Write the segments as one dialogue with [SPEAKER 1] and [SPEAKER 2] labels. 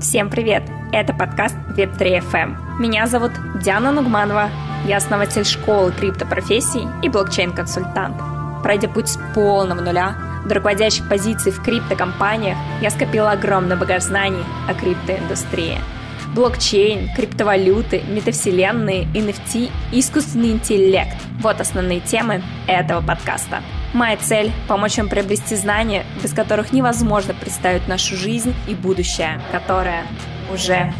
[SPEAKER 1] Всем привет! Это подкаст Web3 FM. Меня зовут Диана Нугманова. Я основатель школы криптопрофессий и блокчейн-консультант. Пройдя путь с полного нуля до руководящих позиций в криптокомпаниях, я скопила огромный багаж знаний о криптоиндустрии. Блокчейн, криптовалюты, метавселенные, NFT и искусственный интеллект – вот основные темы этого подкаста – Моя цель – помочь вам приобрести знания, без которых невозможно представить нашу жизнь и будущее, которое уже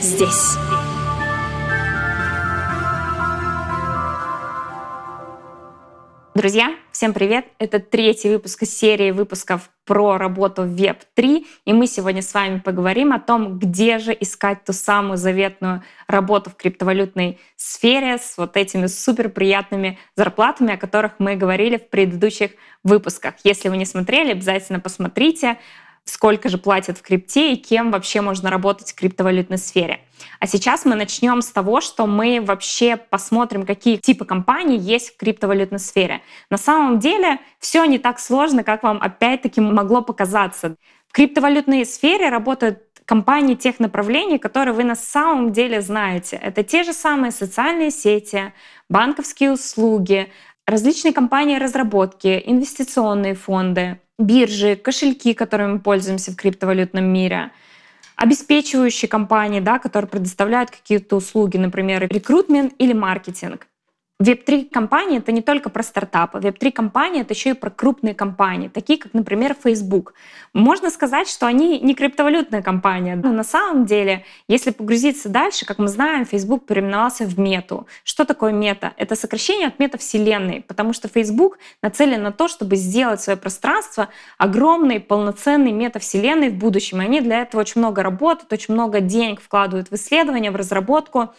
[SPEAKER 1] здесь. Друзья, всем привет! Это третий выпуск серии выпусков про работу в Web3, и мы сегодня с вами поговорим о том, где же искать ту самую заветную работу в криптовалютной сфере с вот этими супер приятными зарплатами, о которых мы говорили в предыдущих выпусках. Если вы не смотрели, обязательно посмотрите сколько же платят в крипте и кем вообще можно работать в криптовалютной сфере. А сейчас мы начнем с того, что мы вообще посмотрим, какие типы компаний есть в криптовалютной сфере. На самом деле все не так сложно, как вам опять-таки могло показаться. В криптовалютной сфере работают компании тех направлений, которые вы на самом деле знаете. Это те же самые социальные сети, банковские услуги, различные компании разработки, инвестиционные фонды, биржи, кошельки, которыми мы пользуемся в криптовалютном мире, обеспечивающие компании, да, которые предоставляют какие-то услуги, например, рекрутмент или маркетинг. Веб-3 компании — это не только про стартапы. Веб-3 компании — это еще и про крупные компании, такие как, например, Facebook. Можно сказать, что они не криптовалютная компания. Но на самом деле, если погрузиться дальше, как мы знаем, Facebook переименовался в мету. Что такое мета? Это сокращение от метавселенной, потому что Facebook нацелен на то, чтобы сделать свое пространство огромной, полноценной метавселенной в будущем. И они для этого очень много работают, очень много денег вкладывают в исследования, в разработку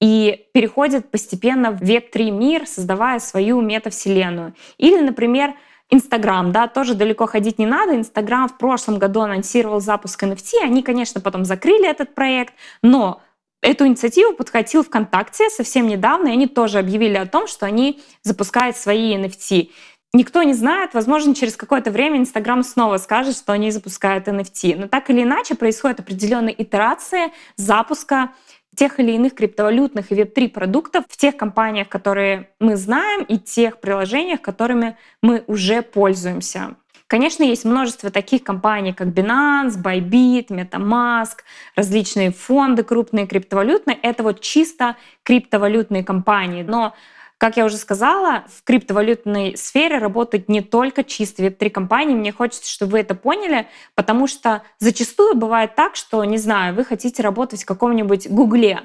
[SPEAKER 1] и переходит постепенно в веб-3 мир, создавая свою метавселенную. Или, например, Инстаграм, да, тоже далеко ходить не надо. Инстаграм в прошлом году анонсировал запуск NFT. Они, конечно, потом закрыли этот проект, но Эту инициативу подхватил ВКонтакте совсем недавно, и они тоже объявили о том, что они запускают свои NFT. Никто не знает, возможно, через какое-то время Инстаграм снова скажет, что они запускают NFT. Но так или иначе происходит определенная итерация запуска тех или иных криптовалютных и веб-3 продуктов в тех компаниях, которые мы знаем, и тех приложениях, которыми мы уже пользуемся. Конечно, есть множество таких компаний, как Binance, Bybit, MetaMask, различные фонды крупные криптовалютные. Это вот чисто криптовалютные компании. Но как я уже сказала, в криптовалютной сфере работают не только чистые веб-3 компании. Мне хочется, чтобы вы это поняли, потому что зачастую бывает так, что, не знаю, вы хотите работать в каком-нибудь Гугле,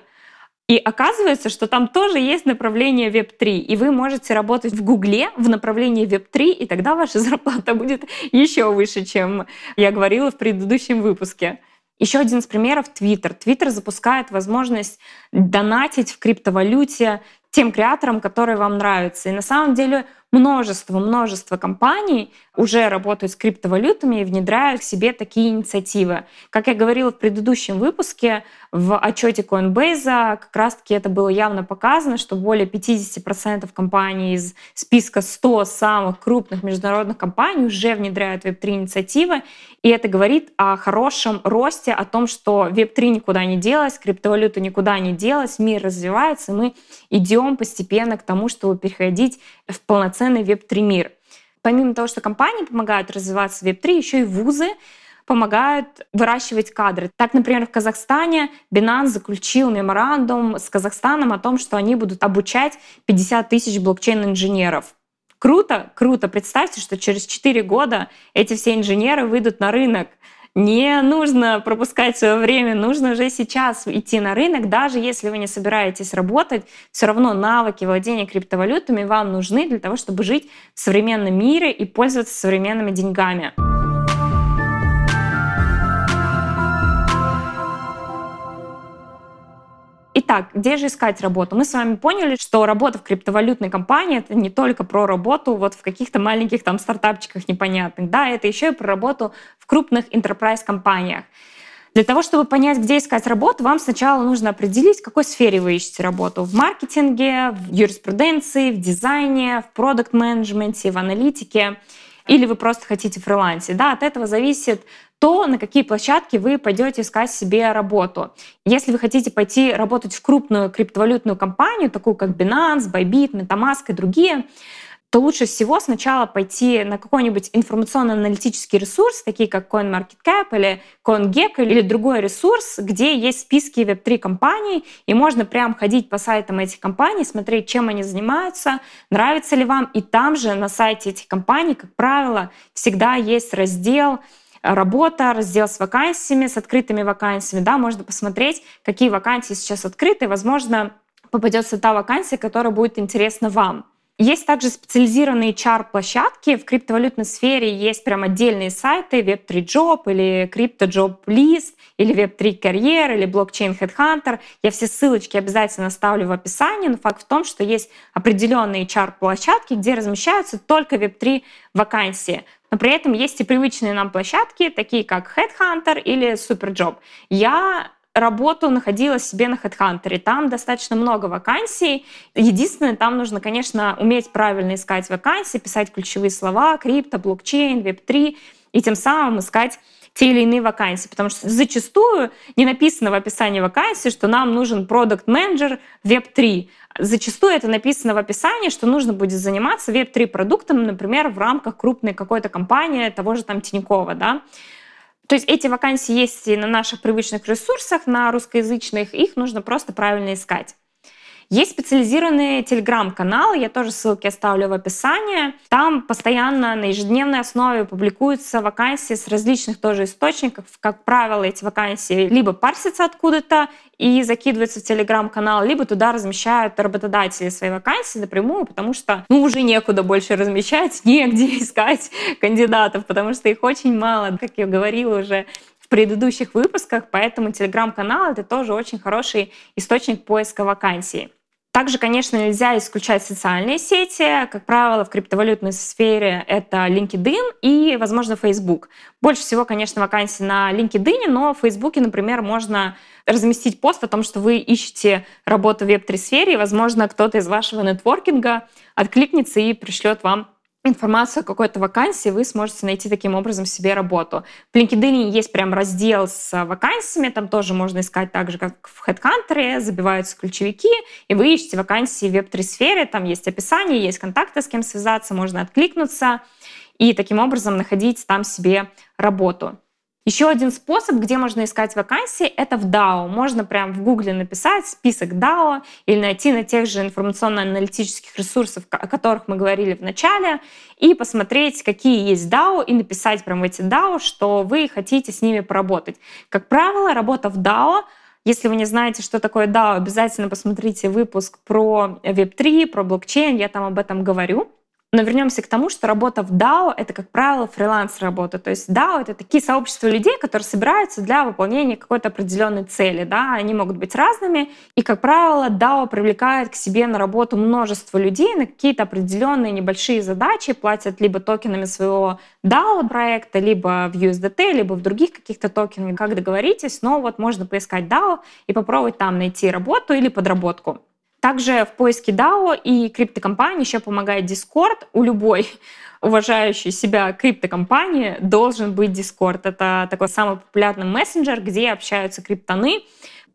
[SPEAKER 1] и оказывается, что там тоже есть направление Web3, и вы можете работать в Гугле в направлении Web3, и тогда ваша зарплата будет еще выше, чем я говорила в предыдущем выпуске. Еще один из примеров — Twitter. Twitter запускает возможность донатить в криптовалюте тем креаторам, которые вам нравятся. И на самом деле множество-множество компаний уже работают с криптовалютами и внедряют к себе такие инициативы. Как я говорила в предыдущем выпуске, в отчете Coinbase как раз-таки это было явно показано, что более 50% компаний из списка 100 самых крупных международных компаний уже внедряют Web3 инициативы. И это говорит о хорошем росте, о том, что Web3 никуда не делась, криптовалюта никуда не делась, мир развивается, мы идем постепенно к тому, чтобы переходить в полноценный Web3 мир. Помимо того, что компании помогают развиваться в Web3, еще и вузы помогают выращивать кадры. Так, например, в Казахстане Binance заключил меморандум с Казахстаном о том, что они будут обучать 50 тысяч блокчейн-инженеров. Круто, круто. Представьте, что через 4 года эти все инженеры выйдут на рынок. Не нужно пропускать свое время, нужно уже сейчас идти на рынок, даже если вы не собираетесь работать, все равно навыки владения криптовалютами вам нужны для того, чтобы жить в современном мире и пользоваться современными деньгами. Итак, где же искать работу? Мы с вами поняли, что работа в криптовалютной компании — это не только про работу вот в каких-то маленьких там стартапчиках непонятных, да, это еще и про работу в крупных enterprise компаниях. Для того, чтобы понять, где искать работу, вам сначала нужно определить, в какой сфере вы ищете работу. В маркетинге, в юриспруденции, в дизайне, в продукт-менеджменте, в аналитике. Или вы просто хотите фрилансе. Да, от этого зависит то, на какие площадки вы пойдете искать себе работу. Если вы хотите пойти работать в крупную криптовалютную компанию, такую как Binance, Bybit, MetaMask и другие, то лучше всего сначала пойти на какой-нибудь информационно-аналитический ресурс, такие как CoinMarketCap или CoinGecko или другой ресурс, где есть списки Web3 компаний, и можно прям ходить по сайтам этих компаний, смотреть, чем они занимаются, нравится ли вам. И там же на сайте этих компаний, как правило, всегда есть раздел работа, раздел с вакансиями, с открытыми вакансиями. Да, можно посмотреть, какие вакансии сейчас открыты. Возможно, попадется та вакансия, которая будет интересна вам. Есть также специализированные HR-площадки. В криптовалютной сфере есть прям отдельные сайты Web3 Job или Crypto Job List или Web3 Career или Blockchain Headhunter. Я все ссылочки обязательно ставлю в описании, но факт в том, что есть определенные HR-площадки, где размещаются только Web3 вакансии. Но при этом есть и привычные нам площадки, такие как Headhunter или Superjob. Я работу находила себе на HeadHunter. Там достаточно много вакансий. Единственное, там нужно, конечно, уметь правильно искать вакансии, писать ключевые слова, крипто, блокчейн, веб-3, и тем самым искать те или иные вакансии, потому что зачастую не написано в описании вакансии, что нам нужен продукт менеджер Web3. Зачастую это написано в описании, что нужно будет заниматься Web3 продуктом, например, в рамках крупной какой-то компании, того же там Тинькова, да. То есть эти вакансии есть и на наших привычных ресурсах, на русскоязычных, их нужно просто правильно искать. Есть специализированные телеграм-каналы, я тоже ссылки оставлю в описании. Там постоянно на ежедневной основе публикуются вакансии с различных тоже источников. Как правило, эти вакансии либо парсятся откуда-то и закидываются в телеграм-канал, либо туда размещают работодатели свои вакансии напрямую, потому что ну, уже некуда больше размещать, негде искать кандидатов, потому что их очень мало, как я говорила уже предыдущих выпусках, поэтому телеграм-канал — это тоже очень хороший источник поиска вакансий. Также, конечно, нельзя исключать социальные сети. Как правило, в криптовалютной сфере это LinkedIn и, возможно, Facebook. Больше всего, конечно, вакансий на LinkedIn, но в Facebook, например, можно разместить пост о том, что вы ищете работу в Web3 сфере, и, возможно, кто-то из вашего нетворкинга откликнется и пришлет вам информацию о какой-то вакансии, вы сможете найти таким образом себе работу. В LinkedIn есть прям раздел с вакансиями, там тоже можно искать так же, как в HeadHunter, забиваются ключевики, и вы ищете вакансии в веб-3 сфере, там есть описание, есть контакты, с кем связаться, можно откликнуться и таким образом находить там себе работу. Еще один способ, где можно искать вакансии, это в DAO. Можно прям в Гугле написать список DAO или найти на тех же информационно-аналитических ресурсах, о которых мы говорили в начале, и посмотреть, какие есть DAO, и написать прям в эти DAO, что вы хотите с ними поработать. Как правило, работа в DAO если вы не знаете, что такое DAO, обязательно посмотрите выпуск про Web3, про блокчейн, я там об этом говорю. Но вернемся к тому, что работа в DAO — это, как правило, фриланс-работа. То есть DAO — это такие сообщества людей, которые собираются для выполнения какой-то определенной цели. Да? Они могут быть разными. И, как правило, DAO привлекает к себе на работу множество людей на какие-то определенные небольшие задачи, платят либо токенами своего DAO-проекта, либо в USDT, либо в других каких-то токенах. Как договоритесь, но вот можно поискать DAO и попробовать там найти работу или подработку. Также в поиске DAO и криптокомпании еще помогает Discord. У любой уважающей себя криптокомпании должен быть Discord. Это такой самый популярный мессенджер, где общаются криптоны.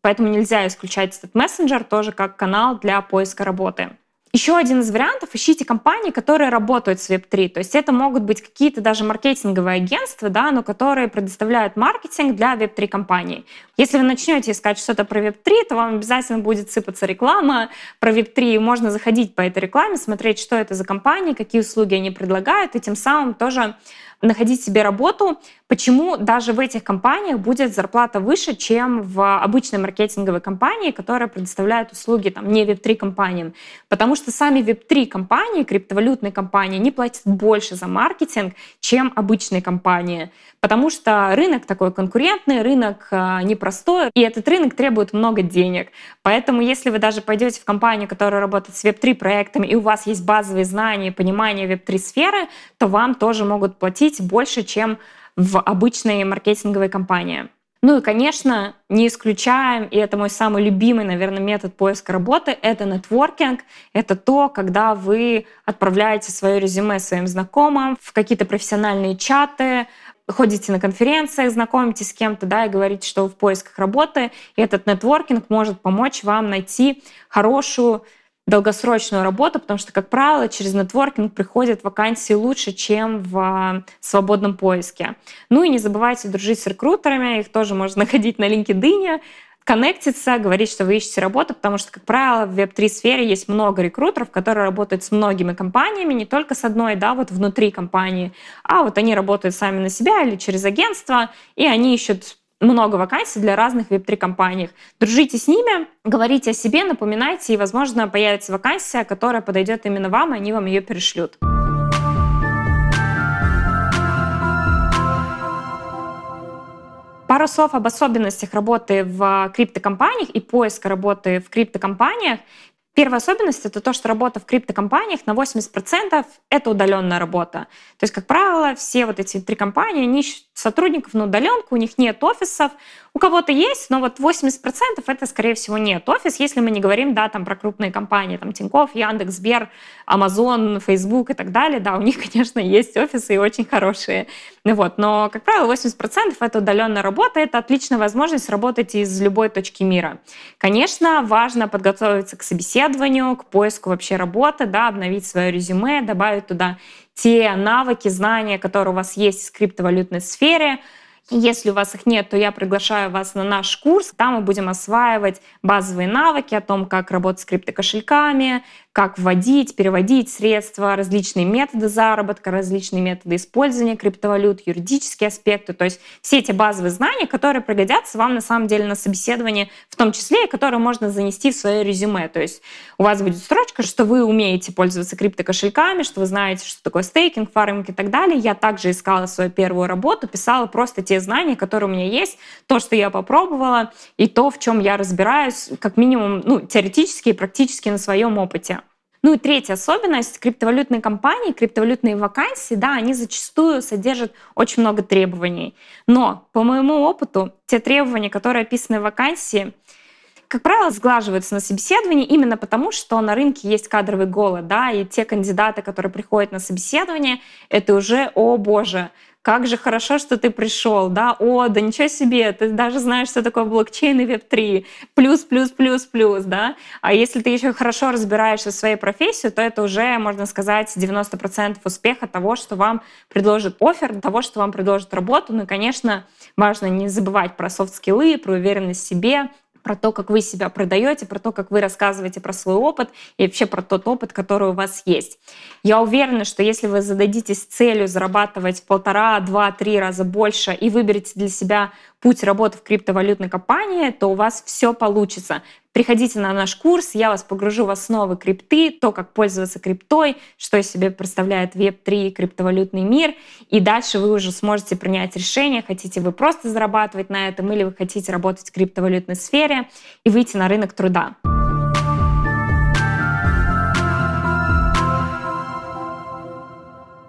[SPEAKER 1] Поэтому нельзя исключать этот мессенджер тоже как канал для поиска работы. Еще один из вариантов — ищите компании, которые работают с Web3. То есть это могут быть какие-то даже маркетинговые агентства, да, но которые предоставляют маркетинг для Web3 компаний. Если вы начнете искать что-то про Web3, то вам обязательно будет сыпаться реклама про Web3. Можно заходить по этой рекламе, смотреть, что это за компании, какие услуги они предлагают, и тем самым тоже находить себе работу, почему даже в этих компаниях будет зарплата выше, чем в обычной маркетинговой компании, которая предоставляет услуги там, не Web3 компаниям. Потому что сами Web3 компании, криптовалютные компании, не платят больше за маркетинг, чем обычные компании. Потому что рынок такой конкурентный, рынок а, непростой, и этот рынок требует много денег. Поэтому если вы даже пойдете в компанию, которая работает с Web3 проектами, и у вас есть базовые знания, понимание Web3 сферы, то вам тоже могут платить больше, чем в обычной маркетинговой компании. Ну и, конечно, не исключаем, и это мой самый любимый, наверное, метод поиска работы, это нетворкинг. Это то, когда вы отправляете свое резюме своим знакомым в какие-то профессиональные чаты, ходите на конференциях, знакомитесь с кем-то, да, и говорите, что вы в поисках работы. И этот нетворкинг может помочь вам найти хорошую долгосрочную работу, потому что, как правило, через нетворкинг приходят вакансии лучше, чем в а, свободном поиске. Ну и не забывайте дружить с рекрутерами, их тоже можно находить на LinkedIn, коннектиться, говорить, что вы ищете работу, потому что, как правило, в Web3 сфере есть много рекрутеров, которые работают с многими компаниями, не только с одной, да, вот внутри компании, а вот они работают сами на себя или через агентство, и они ищут много вакансий для разных веб-3 компаний. Дружите с ними, говорите о себе, напоминайте, и, возможно, появится вакансия, которая подойдет именно вам, и они вам ее перешлют. Пару слов об особенностях работы в криптокомпаниях и поиска работы в криптокомпаниях. Первая особенность — это то, что работа в криптокомпаниях на 80% — это удаленная работа. То есть, как правило, все вот эти три компании, они ищут сотрудников на удаленку, у них нет офисов. У кого-то есть, но вот 80% это, скорее всего, нет офис, если мы не говорим, да, там про крупные компании, там Тинькофф, Яндекс, Сбер, Амазон, Фейсбук и так далее. Да, у них, конечно, есть офисы и очень хорошие. Ну вот, но, как правило, 80% это удаленная работа, это отличная возможность работать из любой точки мира. Конечно, важно подготовиться к собеседованию, к поиску вообще работы, да, обновить свое резюме, добавить туда те навыки, знания, которые у вас есть в криптовалютной сфере. Если у вас их нет, то я приглашаю вас на наш курс. Там мы будем осваивать базовые навыки о том, как работать с криптокошельками, как вводить, переводить средства, различные методы заработка, различные методы использования криптовалют, юридические аспекты. То есть все эти базовые знания, которые пригодятся вам на самом деле на собеседовании, в том числе, и которые можно занести в свое резюме. То есть у вас будет строчка, что вы умеете пользоваться криптокошельками, что вы знаете, что такое стейкинг, фарминг и так далее. Я также искала свою первую работу, писала просто те знания, которые у меня есть, то, что я попробовала, и то, в чем я разбираюсь, как минимум, ну, теоретически и практически на своем опыте. Ну и третья особенность, криптовалютные компании, криптовалютные вакансии, да, они зачастую содержат очень много требований. Но по моему опыту, те требования, которые описаны в вакансии, как правило, сглаживаются на собеседовании именно потому, что на рынке есть кадровый голод, да, и те кандидаты, которые приходят на собеседование, это уже, о боже, как же хорошо, что ты пришел, да, о, да ничего себе, ты даже знаешь, что такое блокчейн и веб-3, плюс, плюс, плюс, плюс, да, а если ты еще хорошо разбираешься в своей профессии, то это уже, можно сказать, 90% успеха того, что вам предложит офер, того, что вам предложит работу, ну и, конечно, важно не забывать про софт-скиллы, про уверенность в себе, про то, как вы себя продаете, про то, как вы рассказываете про свой опыт и вообще про тот опыт, который у вас есть. Я уверена, что если вы зададитесь целью зарабатывать полтора, два, три раза больше и выберете для себя путь работы в криптовалютной компании, то у вас все получится. Приходите на наш курс, я вас погружу в основы крипты, то, как пользоваться криптой, что из себя представляет Web3 криптовалютный мир. И дальше вы уже сможете принять решение, хотите вы просто зарабатывать на этом или вы хотите работать в криптовалютной сфере и выйти на рынок труда.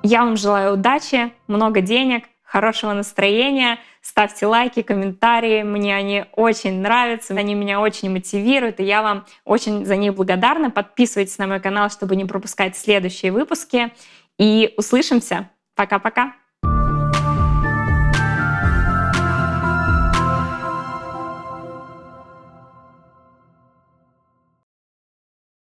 [SPEAKER 1] Я вам желаю удачи, много денег, хорошего настроения. Ставьте лайки, комментарии. Мне они очень нравятся, они меня очень мотивируют, и я вам очень за них благодарна. Подписывайтесь на мой канал, чтобы не пропускать следующие выпуски. И услышимся. Пока-пока.